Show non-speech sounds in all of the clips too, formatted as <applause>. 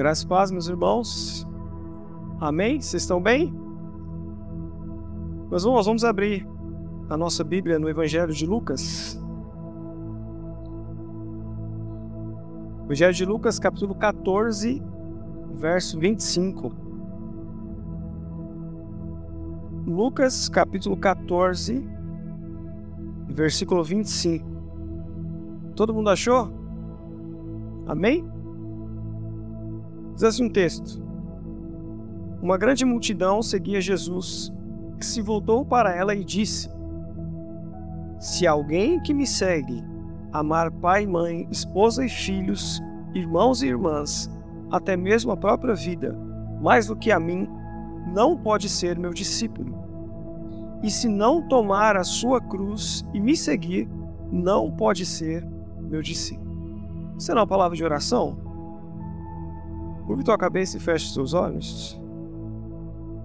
Graças e paz, meus irmãos. Amém? Vocês estão bem? Nós vamos, vamos abrir a nossa Bíblia no Evangelho de Lucas. Evangelho de Lucas, capítulo 14, verso 25. Lucas, capítulo 14, versículo 25. Todo mundo achou? Amém? Diz assim um texto: Uma grande multidão seguia Jesus, que se voltou para ela e disse: Se alguém que me segue amar pai mãe, esposa e filhos, irmãos e irmãs, até mesmo a própria vida, mais do que a mim, não pode ser meu discípulo. E se não tomar a sua cruz e me seguir, não pode ser meu discípulo. É uma palavra de oração? Curve tua cabeça e feche seus olhos.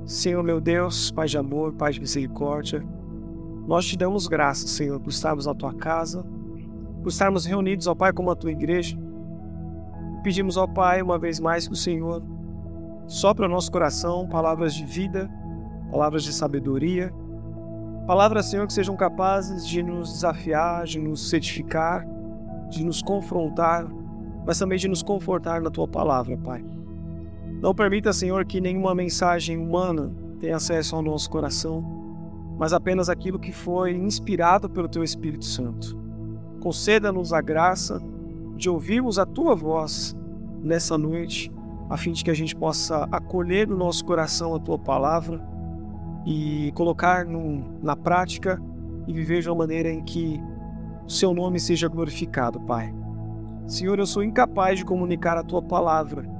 Senhor meu Deus, Pai de amor, Pai de misericórdia, nós te damos graças, Senhor, por estarmos na tua casa, por estarmos reunidos, ó Pai, como a tua igreja. Pedimos, ó Pai, uma vez mais que o Senhor sopra o nosso coração palavras de vida, palavras de sabedoria, palavras, Senhor, que sejam capazes de nos desafiar, de nos certificar, de nos confrontar, mas também de nos confortar na tua palavra, Pai. Não permita, Senhor, que nenhuma mensagem humana tenha acesso ao nosso coração, mas apenas aquilo que foi inspirado pelo Teu Espírito Santo. Conceda-nos a graça de ouvirmos a Tua voz nessa noite, a fim de que a gente possa acolher no nosso coração a Tua palavra e colocar no, na prática e viver de uma maneira em que o Seu nome seja glorificado, Pai. Senhor, eu sou incapaz de comunicar a Tua palavra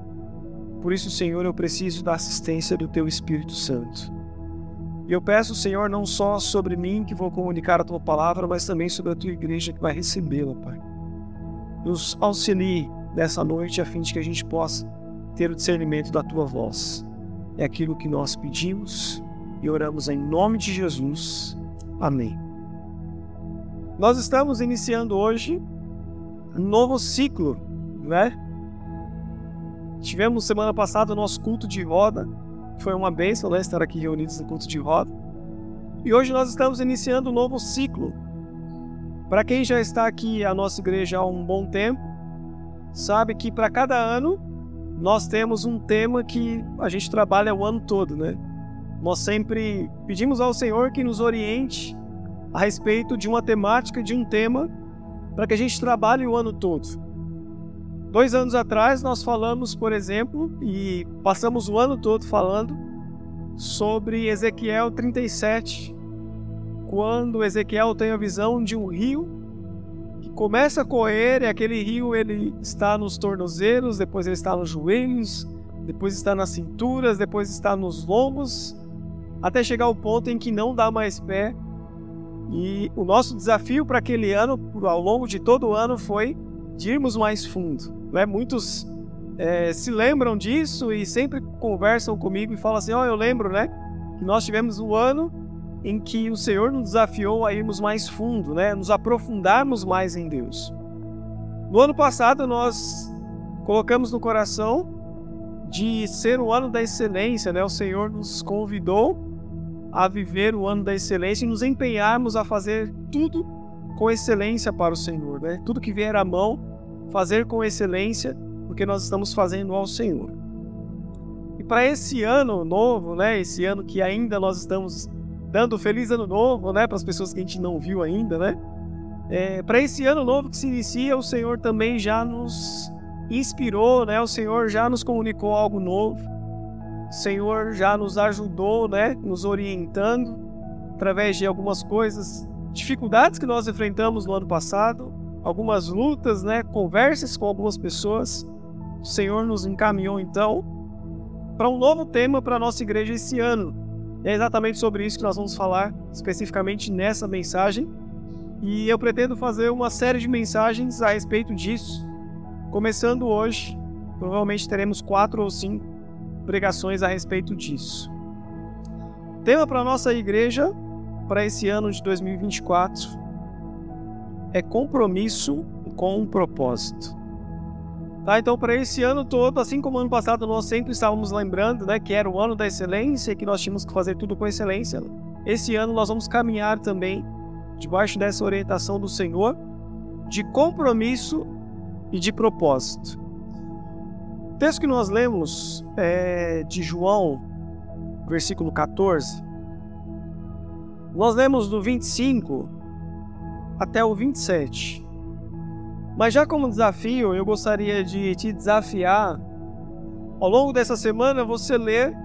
por isso, Senhor, eu preciso da assistência do Teu Espírito Santo. E eu peço, Senhor, não só sobre mim que vou comunicar a Tua palavra, mas também sobre a Tua igreja que vai recebê-la, Pai. Nos auxilie nessa noite a fim de que a gente possa ter o discernimento da Tua voz. É aquilo que nós pedimos e oramos em nome de Jesus. Amém. Nós estamos iniciando hoje novo ciclo, né? Tivemos semana passada o nosso culto de roda. Foi uma bênção né, estar aqui reunidos no culto de roda. E hoje nós estamos iniciando um novo ciclo. Para quem já está aqui a nossa igreja há um bom tempo, sabe que para cada ano nós temos um tema que a gente trabalha o ano todo, né? Nós sempre pedimos ao Senhor que nos oriente a respeito de uma temática, de um tema, para que a gente trabalhe o ano todo. Dois anos atrás nós falamos, por exemplo, e passamos o ano todo falando sobre Ezequiel 37, quando Ezequiel tem a visão de um rio que começa a correr e aquele rio ele está nos tornozelos, depois ele está nos joelhos, depois está nas cinturas, depois está nos lombos, até chegar ao ponto em que não dá mais pé. E o nosso desafio para aquele ano, ao longo de todo o ano, foi de irmos mais fundo. Né? Muitos é, se lembram disso e sempre conversam comigo e falam assim: Ó, oh, eu lembro, né? Que nós tivemos um ano em que o Senhor nos desafiou a irmos mais fundo, né? Nos aprofundarmos mais em Deus. No ano passado, nós colocamos no coração de ser o ano da excelência, né? O Senhor nos convidou a viver o ano da excelência e nos empenharmos a fazer tudo com excelência para o Senhor, né? Tudo que vier à mão fazer com excelência, porque nós estamos fazendo ao Senhor. E para esse ano novo, né, esse ano que ainda nós estamos dando feliz ano novo, né, para as pessoas que a gente não viu ainda, né? É, para esse ano novo que se inicia, o Senhor também já nos inspirou, né? O Senhor já nos comunicou algo novo. Senhor já nos ajudou, né, nos orientando através de algumas coisas, dificuldades que nós enfrentamos no ano passado, algumas lutas, né, conversas com algumas pessoas. O Senhor nos encaminhou então para um novo tema para a nossa igreja esse ano. E é exatamente sobre isso que nós vamos falar especificamente nessa mensagem. E eu pretendo fazer uma série de mensagens a respeito disso, começando hoje. Provavelmente teremos quatro ou cinco pregações a respeito disso. tema para nossa igreja para esse ano de 2024 é compromisso com um propósito. Tá? Então, para esse ano todo, assim como ano passado nós sempre estávamos lembrando né, que era o ano da excelência que nós tínhamos que fazer tudo com excelência, esse ano nós vamos caminhar também debaixo dessa orientação do Senhor de compromisso e de propósito. O texto que nós lemos é de João, versículo 14. Nós lemos do 25 até o 27. Mas já como desafio, eu gostaria de te desafiar ao longo dessa semana você ler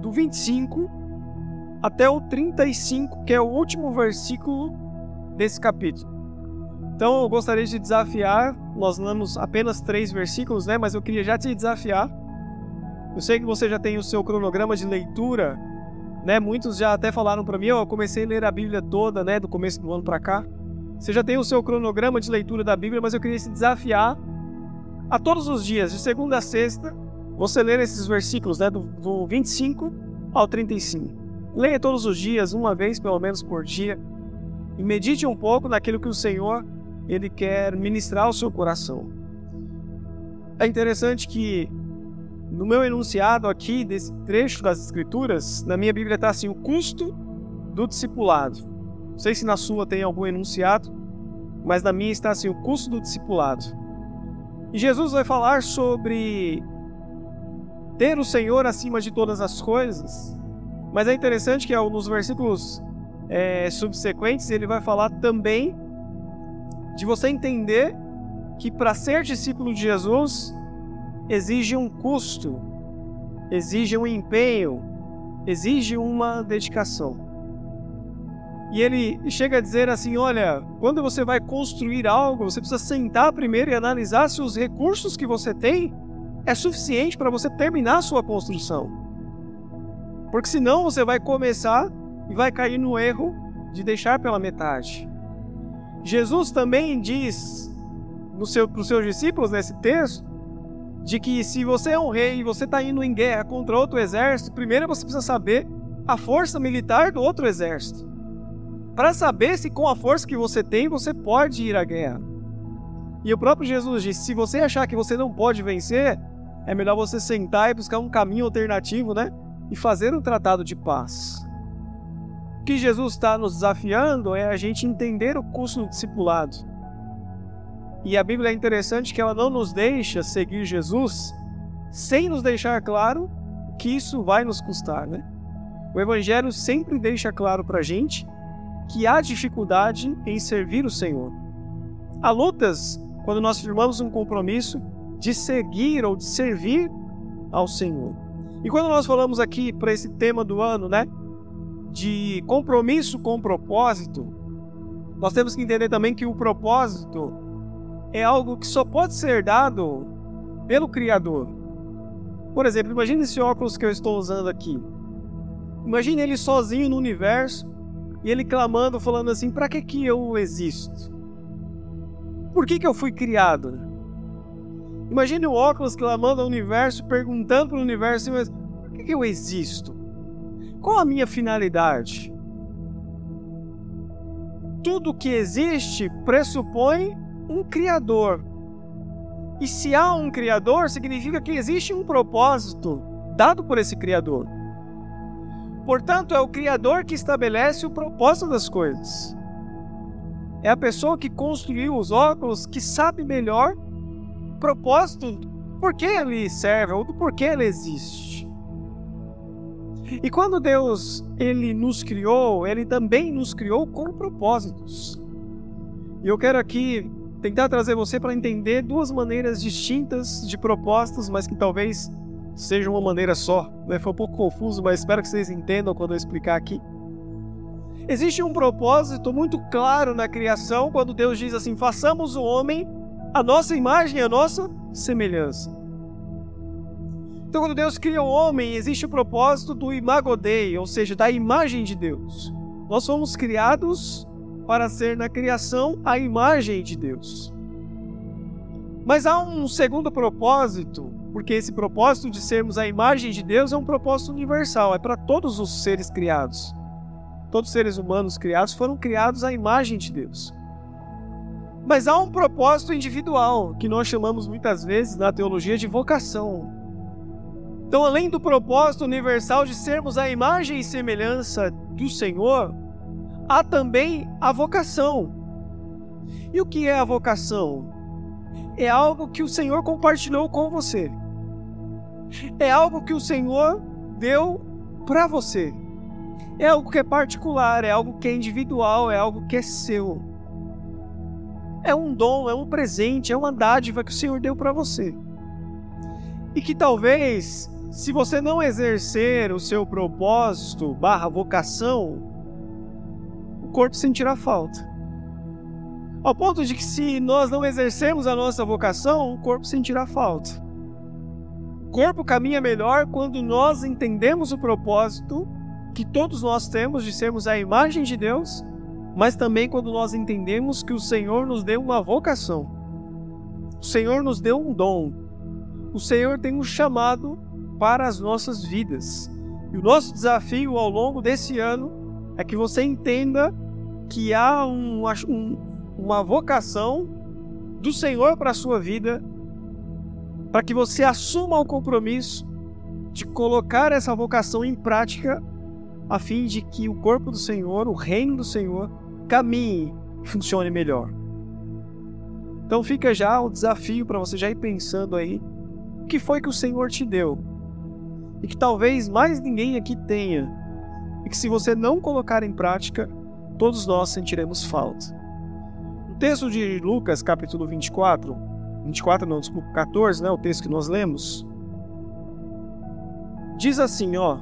do 25 até o 35, que é o último versículo desse capítulo. Então eu gostaria de desafiar, nós lemos apenas três versículos, né? Mas eu queria já te desafiar. Eu sei que você já tem o seu cronograma de leitura, né? Muitos já até falaram para mim, oh, eu comecei a ler a Bíblia toda, né? Do começo do ano para cá. Você já tem o seu cronograma de leitura da Bíblia, mas eu queria te desafiar a todos os dias, de segunda a sexta, você ler esses versículos, né, do, do 25 ao 35. Leia todos os dias, uma vez pelo menos por dia, e medite um pouco naquilo que o Senhor ele quer ministrar ao seu coração. É interessante que no meu enunciado aqui desse trecho das Escrituras, na minha Bíblia está assim: o custo do discipulado. Não sei se na sua tem algum enunciado, mas na minha está assim: o custo do discipulado. E Jesus vai falar sobre ter o Senhor acima de todas as coisas, mas é interessante que nos versículos é, subsequentes ele vai falar também de você entender que para ser discípulo de Jesus exige um custo, exige um empenho, exige uma dedicação. E ele chega a dizer assim: olha, quando você vai construir algo, você precisa sentar primeiro e analisar se os recursos que você tem é suficiente para você terminar a sua construção. Porque senão você vai começar e vai cair no erro de deixar pela metade. Jesus também diz seu, para os seus discípulos nesse texto de que se você é um rei e você está indo em guerra contra outro exército, primeiro você precisa saber a força militar do outro exército para saber se com a força que você tem você pode ir à guerra. E o próprio Jesus disse: se você achar que você não pode vencer, é melhor você sentar e buscar um caminho alternativo, né? E fazer um tratado de paz. Que Jesus está nos desafiando é a gente entender o custo do discipulado. E a Bíblia é interessante que ela não nos deixa seguir Jesus sem nos deixar claro que isso vai nos custar, né? O Evangelho sempre deixa claro para a gente que há dificuldade em servir o Senhor. Há lutas quando nós firmamos um compromisso de seguir ou de servir ao Senhor. E quando nós falamos aqui para esse tema do ano, né, de compromisso com propósito, nós temos que entender também que o propósito é algo que só pode ser dado pelo Criador. Por exemplo, imagine esse óculos que eu estou usando aqui. Imagine ele sozinho no universo, e ele clamando, falando assim: para que, que eu existo? Por que, que eu fui criado? Imagine o óculos clamando ao universo, perguntando para o universo: mas por que, que eu existo? Qual a minha finalidade? Tudo que existe pressupõe um Criador. E se há um Criador, significa que existe um propósito dado por esse Criador. Portanto, é o Criador que estabelece o propósito das coisas. É a pessoa que construiu os óculos que sabe melhor o propósito, por que ele serve ou do porquê ele existe. E quando Deus ele nos criou, ele também nos criou com propósitos. E eu quero aqui tentar trazer você para entender duas maneiras distintas de propósitos, mas que talvez seja uma maneira só. Né? Foi um pouco confuso, mas espero que vocês entendam quando eu explicar aqui. Existe um propósito muito claro na criação quando Deus diz assim: façamos o homem a nossa imagem e a nossa semelhança. Então, quando Deus cria o homem, existe o propósito do imago Dei, ou seja, da imagem de Deus. Nós fomos criados para ser na criação a imagem de Deus. Mas há um segundo propósito porque esse propósito de sermos a imagem de Deus é um propósito universal, é para todos os seres criados. Todos os seres humanos criados foram criados à imagem de Deus. Mas há um propósito individual, que nós chamamos muitas vezes na teologia de vocação. Então, além do propósito universal de sermos a imagem e semelhança do Senhor, há também a vocação. E o que é a vocação? É algo que o Senhor compartilhou com você. É algo que o Senhor deu para você. É algo que é particular, é algo que é individual, é algo que é seu. É um dom, é um presente, é uma dádiva que o Senhor deu para você. E que talvez, se você não exercer o seu propósito barra vocação, o corpo sentirá falta. Ao ponto de que se nós não exercermos a nossa vocação, o corpo sentirá falta. O corpo caminha melhor quando nós entendemos o propósito que todos nós temos de sermos a imagem de Deus, mas também quando nós entendemos que o Senhor nos deu uma vocação. O Senhor nos deu um dom. O Senhor tem um chamado para as nossas vidas. E o nosso desafio ao longo desse ano é que você entenda que há um, um, uma vocação do Senhor para a sua vida, para que você assuma o compromisso de colocar essa vocação em prática a fim de que o corpo do Senhor, o reino do Senhor, caminhe e funcione melhor. Então fica já o desafio para você já ir pensando aí o que foi que o Senhor te deu e que talvez mais ninguém aqui tenha e que se você não colocar em prática, todos nós sentiremos falta. O texto de Lucas, capítulo 24, 24 não, desculpa, 14, né, o texto que nós lemos, diz assim, ó,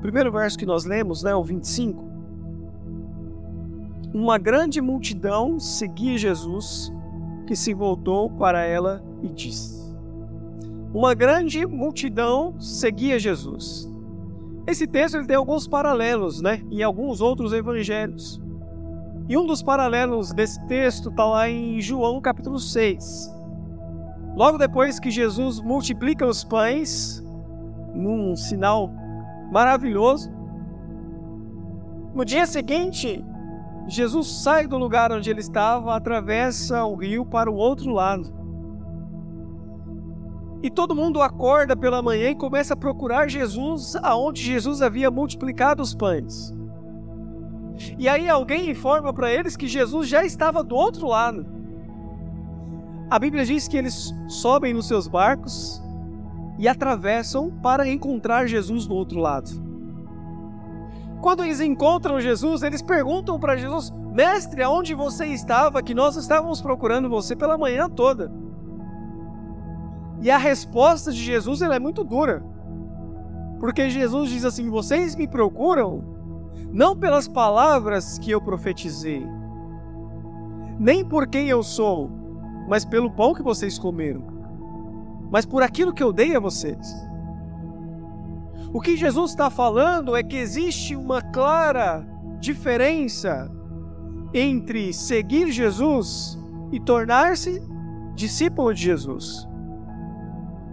primeiro verso que nós lemos, né, o 25. Uma grande multidão seguia Jesus, que se voltou para ela e disse: Uma grande multidão seguia Jesus. Esse texto ele tem alguns paralelos, né, em alguns outros evangelhos. E um dos paralelos desse texto está lá em João capítulo 6. Logo depois que Jesus multiplica os pães, num sinal maravilhoso. No dia seguinte, Jesus sai do lugar onde ele estava, atravessa o rio para o outro lado. E todo mundo acorda pela manhã e começa a procurar Jesus aonde Jesus havia multiplicado os pães. E aí alguém informa para eles que Jesus já estava do outro lado. A Bíblia diz que eles sobem nos seus barcos e atravessam para encontrar Jesus do outro lado. Quando eles encontram Jesus, eles perguntam para Jesus: Mestre, aonde você estava? Que nós estávamos procurando você pela manhã toda. E a resposta de Jesus é muito dura. Porque Jesus diz assim: Vocês me procuram não pelas palavras que eu profetizei, nem por quem eu sou, mas pelo pão que vocês comeram mas por aquilo que eu dei a vocês. O que Jesus está falando é que existe uma clara diferença entre seguir Jesus e tornar-se discípulo de Jesus.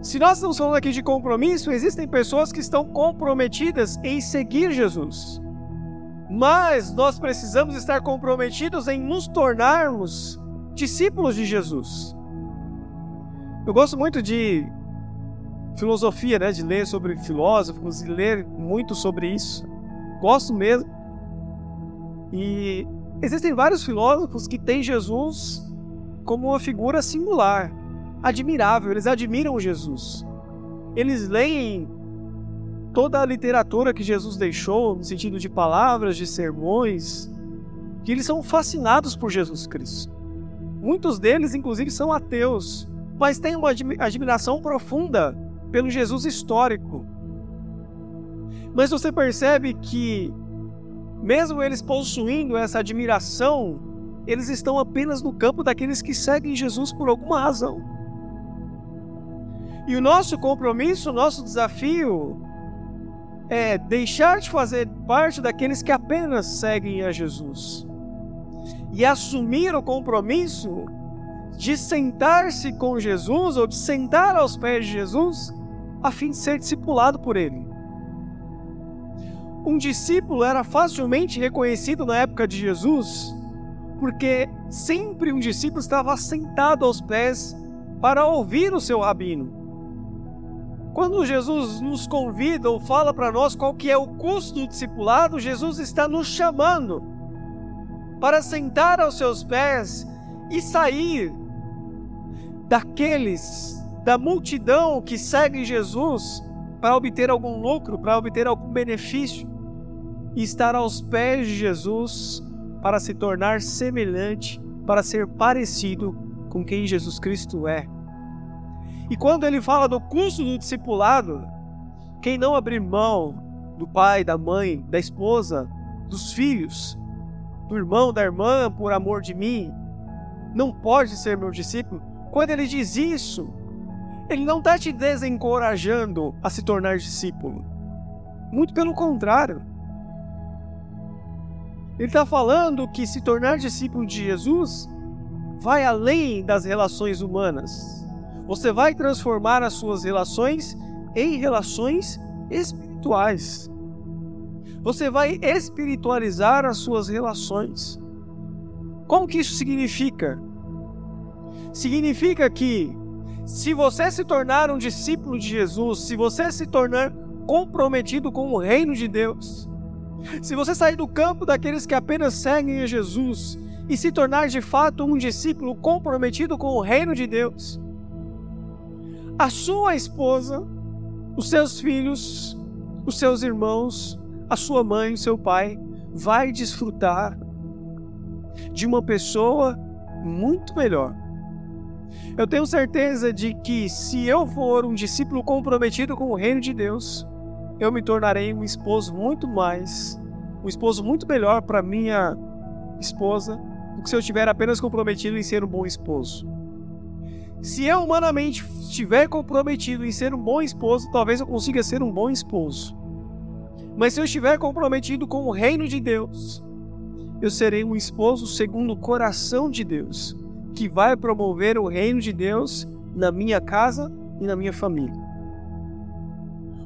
Se nós estamos falando aqui de compromisso, existem pessoas que estão comprometidas em seguir Jesus. Mas nós precisamos estar comprometidos em nos tornarmos discípulos de Jesus. Eu gosto muito de filosofia, né? De ler sobre filósofos e ler muito sobre isso. Gosto mesmo. E existem vários filósofos que têm Jesus como uma figura singular, admirável. Eles admiram Jesus. Eles leem toda a literatura que Jesus deixou, no sentido de palavras, de sermões, que eles são fascinados por Jesus Cristo. Muitos deles, inclusive, são ateus, mas tem uma admiração profunda pelo Jesus histórico. Mas você percebe que, mesmo eles possuindo essa admiração, eles estão apenas no campo daqueles que seguem Jesus por alguma razão. E o nosso compromisso, o nosso desafio é deixar de fazer parte daqueles que apenas seguem a Jesus e assumir o compromisso de sentar-se com Jesus ou de sentar aos pés de Jesus a fim de ser discipulado por ele. Um discípulo era facilmente reconhecido na época de Jesus porque sempre um discípulo estava sentado aos pés para ouvir o seu rabino. Quando Jesus nos convida ou fala para nós qual que é o custo do discipulado, Jesus está nos chamando para sentar aos seus pés e sair daqueles da multidão que segue Jesus para obter algum lucro, para obter algum benefício e estar aos pés de Jesus para se tornar semelhante, para ser parecido com quem Jesus Cristo é. E quando ele fala do custo do discipulado, quem não abrir mão do pai, da mãe, da esposa, dos filhos, do irmão, da irmã, por amor de mim, não pode ser meu discípulo. Quando ele diz isso, ele não está te desencorajando a se tornar discípulo. Muito pelo contrário. Ele está falando que se tornar discípulo de Jesus vai além das relações humanas. Você vai transformar as suas relações em relações espirituais. Você vai espiritualizar as suas relações. Como que isso significa? Significa que se você se tornar um discípulo de Jesus, se você se tornar comprometido com o reino de Deus, se você sair do campo daqueles que apenas seguem a Jesus e se tornar de fato um discípulo comprometido com o reino de Deus, a sua esposa, os seus filhos, os seus irmãos, a sua mãe, o seu pai, vai desfrutar de uma pessoa muito melhor. Eu tenho certeza de que se eu for um discípulo comprometido com o reino de Deus, eu me tornarei um esposo muito mais, um esposo muito melhor para minha esposa do que se eu estiver apenas comprometido em ser um bom esposo. Se eu humanamente estiver comprometido em ser um bom esposo, talvez eu consiga ser um bom esposo. Mas se eu estiver comprometido com o reino de Deus, eu serei um esposo segundo o coração de Deus, que vai promover o reino de Deus na minha casa e na minha família.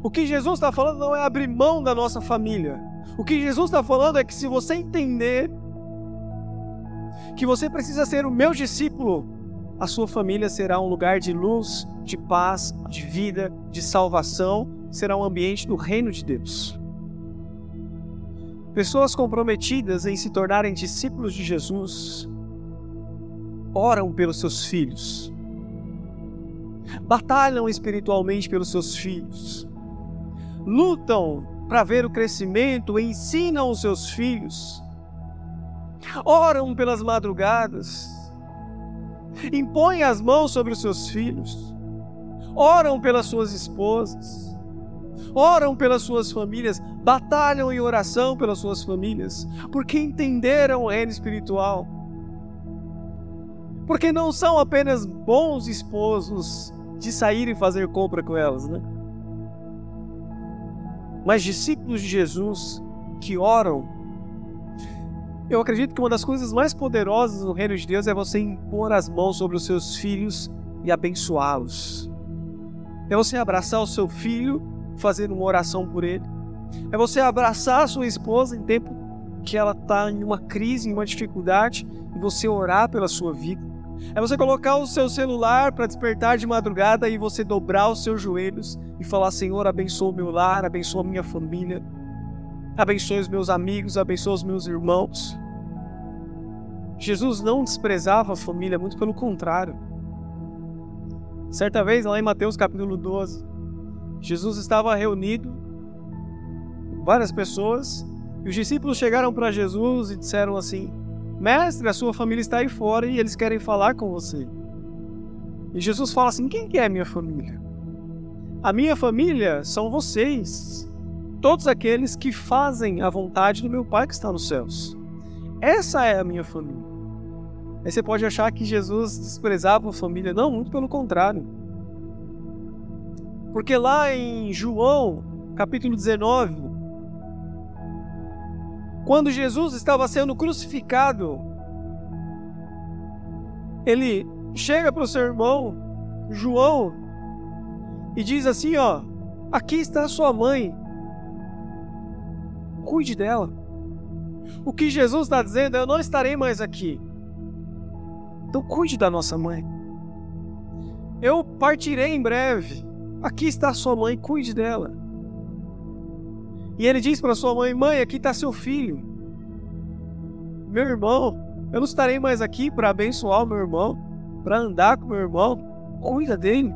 O que Jesus está falando não é abrir mão da nossa família. O que Jesus está falando é que se você entender que você precisa ser o meu discípulo, a sua família será um lugar de luz, de paz, de vida, de salvação, será um ambiente do reino de Deus. Pessoas comprometidas em se tornarem discípulos de Jesus oram pelos seus filhos, batalham espiritualmente pelos seus filhos, lutam para ver o crescimento, ensinam os seus filhos, oram pelas madrugadas, impõem as mãos sobre os seus filhos, oram pelas suas esposas, oram pelas suas famílias, batalham em oração pelas suas famílias, porque entenderam o reino espiritual. Porque não são apenas bons esposos de sair e fazer compra com elas, né? mas discípulos de Jesus que oram. Eu acredito que uma das coisas mais poderosas no reino de Deus é você impor as mãos sobre os seus filhos e abençoá-los. É você abraçar o seu filho, fazer uma oração por ele. É você abraçar a sua esposa em tempo que ela está em uma crise, em uma dificuldade, e você orar pela sua vida. É você colocar o seu celular para despertar de madrugada e você dobrar os seus joelhos e falar: Senhor, abençoa o meu lar, abençoa minha família, abençoe os meus amigos, abençoa os meus irmãos. Jesus não desprezava a família, muito pelo contrário. Certa vez, lá em Mateus capítulo 12, Jesus estava reunido, várias pessoas, e os discípulos chegaram para Jesus e disseram assim: Mestre, a sua família está aí fora e eles querem falar com você. E Jesus fala assim: Quem que é a minha família? A minha família são vocês, todos aqueles que fazem a vontade do meu Pai que está nos céus. Essa é a minha família. Aí você pode achar que Jesus desprezava a família. Não, muito pelo contrário. Porque lá em João, capítulo 19, quando Jesus estava sendo crucificado, ele chega para o seu irmão, João, e diz assim: Ó, aqui está sua mãe, cuide dela. O que Jesus está dizendo é: Eu não estarei mais aqui, Então cuide da nossa mãe. Eu partirei em breve. Aqui está sua mãe, cuide dela. E ele diz para sua mãe: Mãe, aqui está seu filho. Meu irmão, eu não estarei mais aqui para abençoar o meu irmão, para andar com meu irmão. Cuida dele.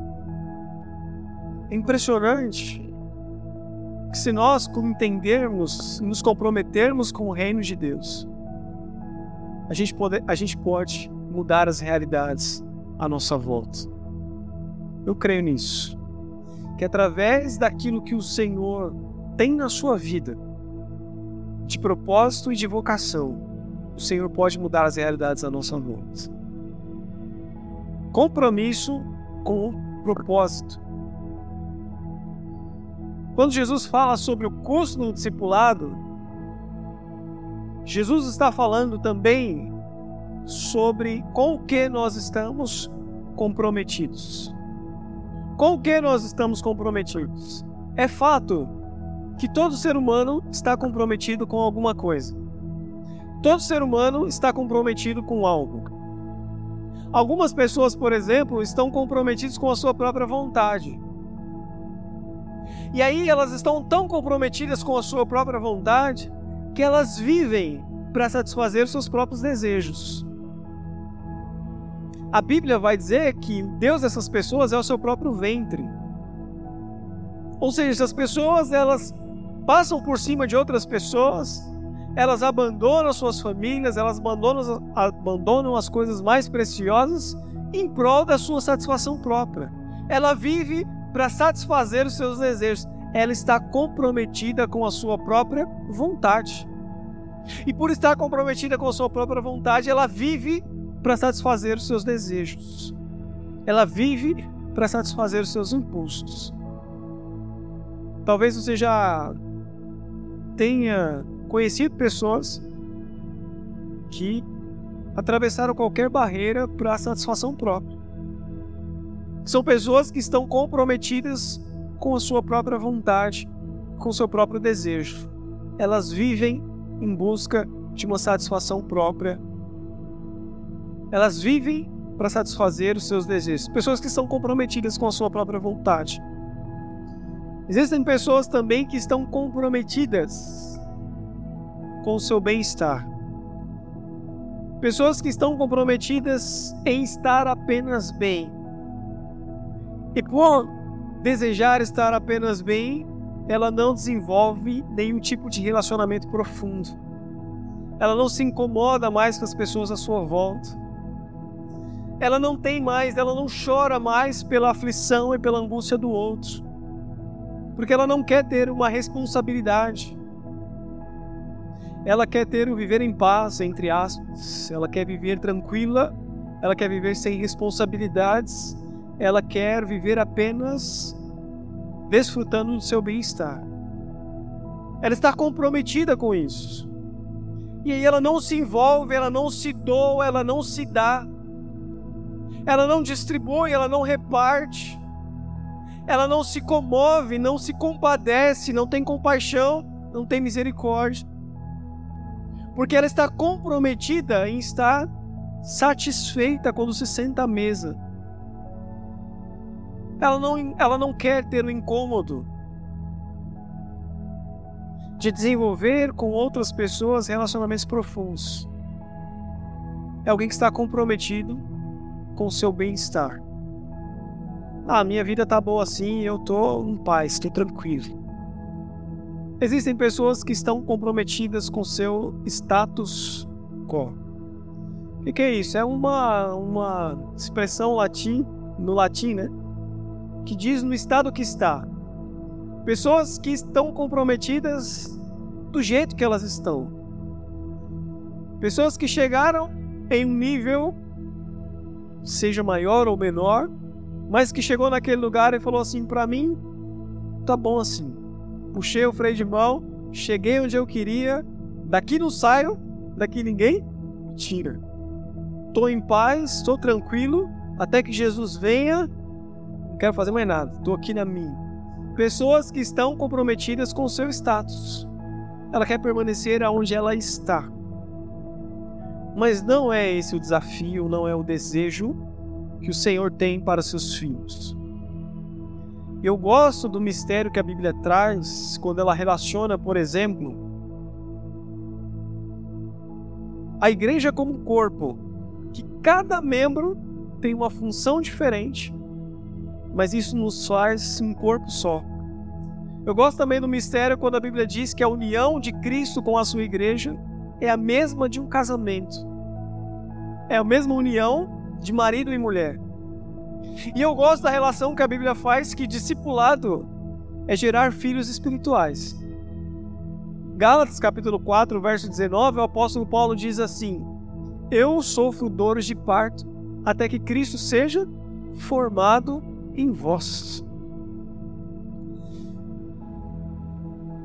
É impressionante que se nós entendermos, nos comprometermos com o reino de Deus, a gente pode, a gente pode mudar as realidades à nossa volta. Eu creio nisso. Que através daquilo que o Senhor tem na sua vida, de propósito e de vocação, o Senhor pode mudar as realidades à nossa volta. Compromisso com propósito. Quando Jesus fala sobre o custo do discipulado, Jesus está falando também sobre com o que nós estamos comprometidos. Com o que nós estamos comprometidos? É fato que todo ser humano está comprometido com alguma coisa. Todo ser humano está comprometido com algo. Algumas pessoas, por exemplo, estão comprometidas com a sua própria vontade. E aí elas estão tão comprometidas com a sua própria vontade que elas vivem para satisfazer seus próprios desejos. A Bíblia vai dizer que Deus dessas pessoas é o seu próprio ventre. Ou seja, as pessoas elas passam por cima de outras pessoas, elas abandonam suas famílias, elas abandonam, abandonam as coisas mais preciosas em prol da sua satisfação própria. Ela vive para satisfazer os seus desejos. Ela está comprometida com a sua própria vontade. E por estar comprometida com a sua própria vontade, ela vive para satisfazer os seus desejos. Ela vive para satisfazer os seus impulsos. Talvez você já tenha conhecido pessoas que atravessaram qualquer barreira para a satisfação própria. São pessoas que estão comprometidas com a sua própria vontade, com o seu próprio desejo. Elas vivem em busca de uma satisfação própria. Elas vivem para satisfazer os seus desejos. Pessoas que estão comprometidas com a sua própria vontade. Existem pessoas também que estão comprometidas com o seu bem-estar. Pessoas que estão comprometidas em estar apenas bem, e por desejar estar apenas bem, ela não desenvolve nenhum tipo de relacionamento profundo. Ela não se incomoda mais com as pessoas à sua volta. Ela não tem mais, ela não chora mais pela aflição e pela angústia do outro. Porque ela não quer ter uma responsabilidade. Ela quer ter o viver em paz, entre aspas. Ela quer viver tranquila, ela quer viver sem responsabilidades ela quer viver apenas desfrutando do seu bem-estar. Ela está comprometida com isso. E aí ela não se envolve, ela não se doa, ela não se dá. Ela não distribui, ela não reparte. Ela não se comove, não se compadece, não tem compaixão, não tem misericórdia. Porque ela está comprometida em estar satisfeita quando se senta à mesa ela não, ela não quer ter o incômodo de desenvolver com outras pessoas relacionamentos profundos. É alguém que está comprometido com o seu bem-estar. Ah, minha vida tá boa assim, eu tô em paz, estou tranquilo. Existem pessoas que estão comprometidas com seu status quo. O que, que, é isso? É uma, uma expressão latim, no latim, né? Que diz no estado que está. Pessoas que estão comprometidas do jeito que elas estão. Pessoas que chegaram em um nível, seja maior ou menor, mas que chegou naquele lugar e falou assim: para mim, tá bom assim. Puxei o freio de mão, cheguei onde eu queria, daqui não saio, daqui ninguém tira. Tô em paz, estou tranquilo, até que Jesus venha quero fazer mais nada, estou aqui na minha. Pessoas que estão comprometidas com o seu status. Ela quer permanecer aonde ela está. Mas não é esse o desafio, não é o desejo que o Senhor tem para seus filhos. Eu gosto do mistério que a Bíblia traz quando ela relaciona, por exemplo, a igreja como um corpo, que cada membro tem uma função diferente, mas isso nos faz um corpo só. Eu gosto também do mistério quando a Bíblia diz que a união de Cristo com a sua igreja é a mesma de um casamento. É a mesma união de marido e mulher. E eu gosto da relação que a Bíblia faz que discipulado é gerar filhos espirituais. Gálatas capítulo 4, verso 19, o apóstolo Paulo diz assim: Eu sofro dores de parto até que Cristo seja formado em vós.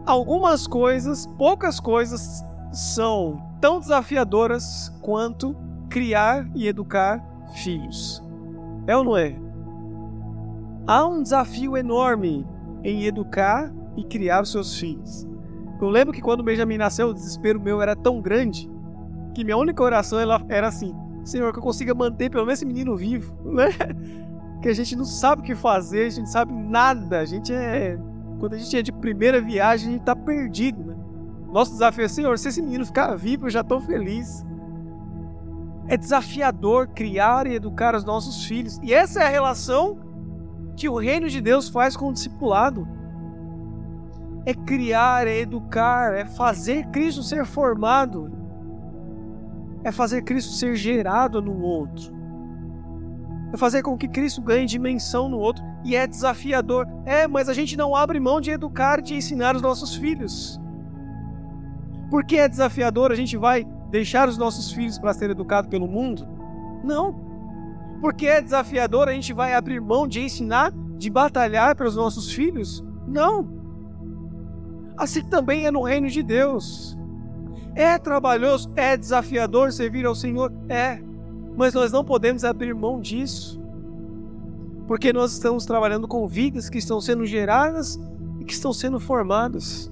Algumas coisas, poucas coisas, são tão desafiadoras quanto criar e educar filhos. É ou não é? Há um desafio enorme em educar e criar os seus filhos. Eu lembro que quando Benjamin nasceu, o desespero meu era tão grande que minha única oração era assim: Senhor, que eu consiga manter pelo menos esse menino vivo, <laughs> né? Que a gente não sabe o que fazer, a gente não sabe nada, a gente é. Quando a gente é de primeira viagem, a gente tá perdido, né? Nosso desafio é, Senhor, se esse menino ficar vivo, eu já estou feliz. É desafiador criar e educar os nossos filhos. E essa é a relação que o reino de Deus faz com o discipulado. É criar, é educar, é fazer Cristo ser formado. É fazer Cristo ser gerado no outro. É fazer com que Cristo ganhe dimensão no outro. E é desafiador. É, mas a gente não abre mão de educar, de ensinar os nossos filhos. Porque é desafiador, a gente vai deixar os nossos filhos para ser educados pelo mundo? Não. Porque é desafiador, a gente vai abrir mão de ensinar, de batalhar pelos nossos filhos? Não. Assim também é no reino de Deus. É trabalhoso, é desafiador servir ao Senhor? É. Mas nós não podemos abrir mão disso. Porque nós estamos trabalhando com vidas que estão sendo geradas e que estão sendo formadas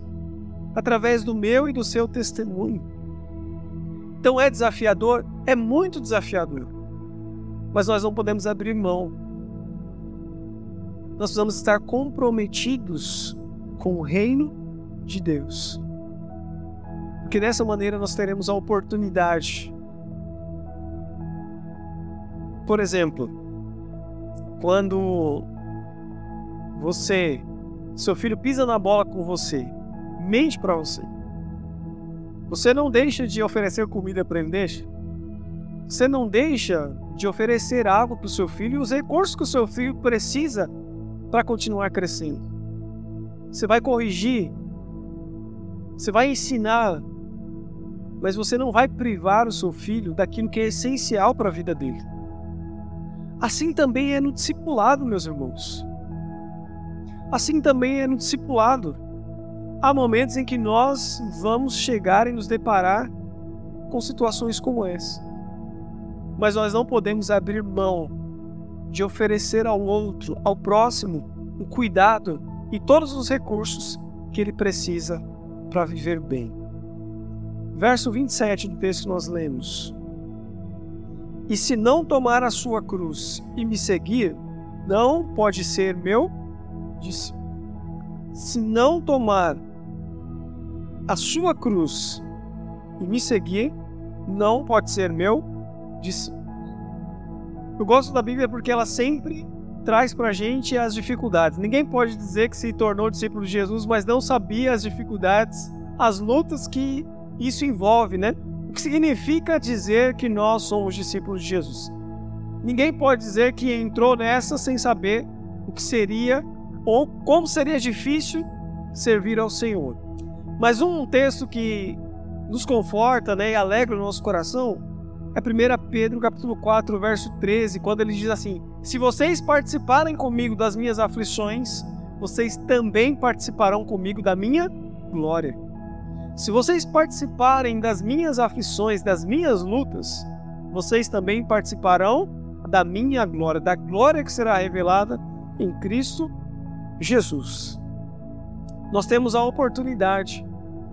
através do meu e do seu testemunho. Então é desafiador, é muito desafiador. Mas nós não podemos abrir mão. Nós precisamos estar comprometidos com o reino de Deus. Porque dessa maneira nós teremos a oportunidade. Por exemplo, quando você, seu filho pisa na bola com você, mente para você. Você não deixa de oferecer comida para ele, deixa? Você não deixa de oferecer água para o seu filho e os recursos que o seu filho precisa para continuar crescendo. Você vai corrigir, você vai ensinar, mas você não vai privar o seu filho daquilo que é essencial para a vida dele. Assim também é no discipulado, meus irmãos. Assim também é no discipulado há momentos em que nós vamos chegar e nos deparar com situações como essa. Mas nós não podemos abrir mão de oferecer ao outro, ao próximo, o cuidado e todos os recursos que ele precisa para viver bem. Verso 27 do texto que nós lemos. E se não tomar a sua cruz e me seguir, não pode ser meu discípulo. Se não tomar a sua cruz e me seguir, não pode ser meu discípulo. Eu gosto da Bíblia porque ela sempre traz para a gente as dificuldades. Ninguém pode dizer que se tornou discípulo de Jesus, mas não sabia as dificuldades, as lutas que isso envolve, né? O que significa dizer que nós somos discípulos de Jesus? Ninguém pode dizer que entrou nessa sem saber o que seria ou como seria difícil servir ao Senhor. Mas um texto que nos conforta né, e alegra o nosso coração é 1 Pedro capítulo 4, verso 13, quando ele diz assim: Se vocês participarem comigo das minhas aflições, vocês também participarão comigo da minha glória. Se vocês participarem das minhas aflições, das minhas lutas, vocês também participarão da minha glória, da glória que será revelada em Cristo Jesus. Nós temos a oportunidade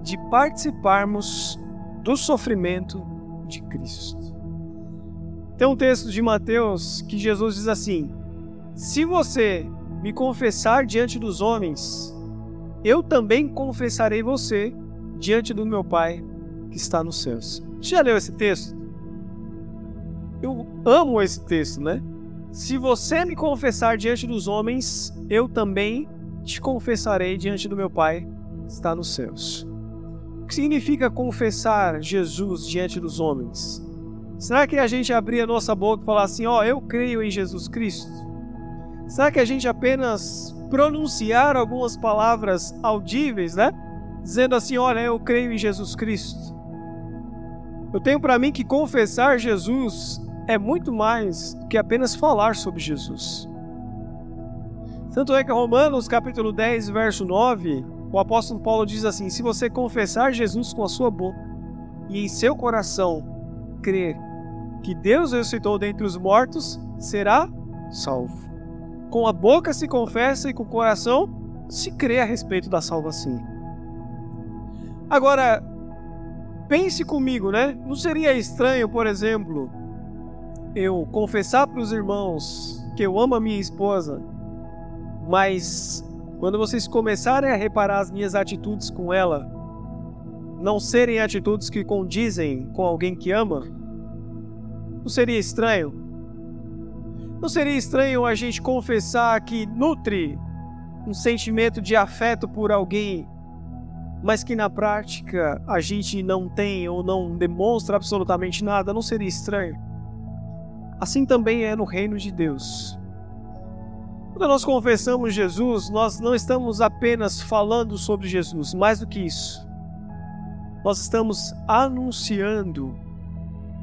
de participarmos do sofrimento de Cristo. Tem um texto de Mateus que Jesus diz assim: Se você me confessar diante dos homens, eu também confessarei você diante do meu Pai que está nos céus. Você já leu esse texto? Eu amo esse texto, né? Se você me confessar diante dos homens, eu também te confessarei diante do meu Pai que está nos céus. O que significa confessar Jesus diante dos homens? Será que a gente abrir a nossa boca e falar assim, ó, oh, eu creio em Jesus Cristo? Será que a gente apenas pronunciar algumas palavras audíveis, né? Dizendo assim, olha, eu creio em Jesus Cristo. Eu tenho para mim que confessar Jesus é muito mais do que apenas falar sobre Jesus. Tanto é que Romanos capítulo 10, verso 9, o apóstolo Paulo diz assim: Se você confessar Jesus com a sua boca e em seu coração crer que Deus ressuscitou dentre os mortos, será salvo. Com a boca se confessa e com o coração se crê a respeito da salvação. Agora, pense comigo, né? Não seria estranho, por exemplo, eu confessar para os irmãos que eu amo a minha esposa, mas quando vocês começarem a reparar as minhas atitudes com ela, não serem atitudes que condizem com alguém que ama? Não seria estranho? Não seria estranho a gente confessar que nutre um sentimento de afeto por alguém mas que na prática a gente não tem ou não demonstra absolutamente nada, não seria estranho? Assim também é no reino de Deus. Quando nós confessamos Jesus, nós não estamos apenas falando sobre Jesus, mais do que isso. Nós estamos anunciando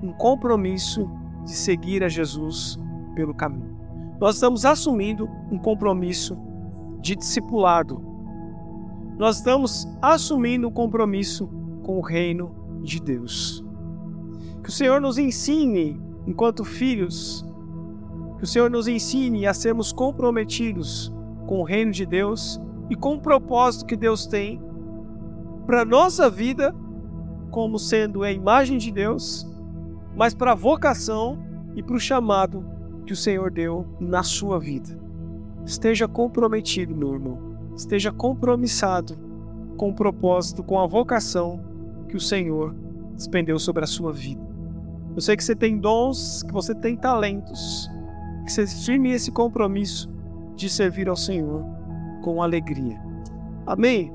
um compromisso de seguir a Jesus pelo caminho. Nós estamos assumindo um compromisso de discipulado nós estamos assumindo um compromisso com o reino de Deus. Que o Senhor nos ensine, enquanto filhos, que o Senhor nos ensine a sermos comprometidos com o reino de Deus e com o propósito que Deus tem para a nossa vida, como sendo a imagem de Deus, mas para a vocação e para o chamado que o Senhor deu na sua vida. Esteja comprometido, meu irmão esteja compromissado com o propósito, com a vocação que o Senhor despendeu sobre a sua vida. Eu sei que você tem dons, que você tem talentos, que você firme esse compromisso de servir ao Senhor com alegria. Amém?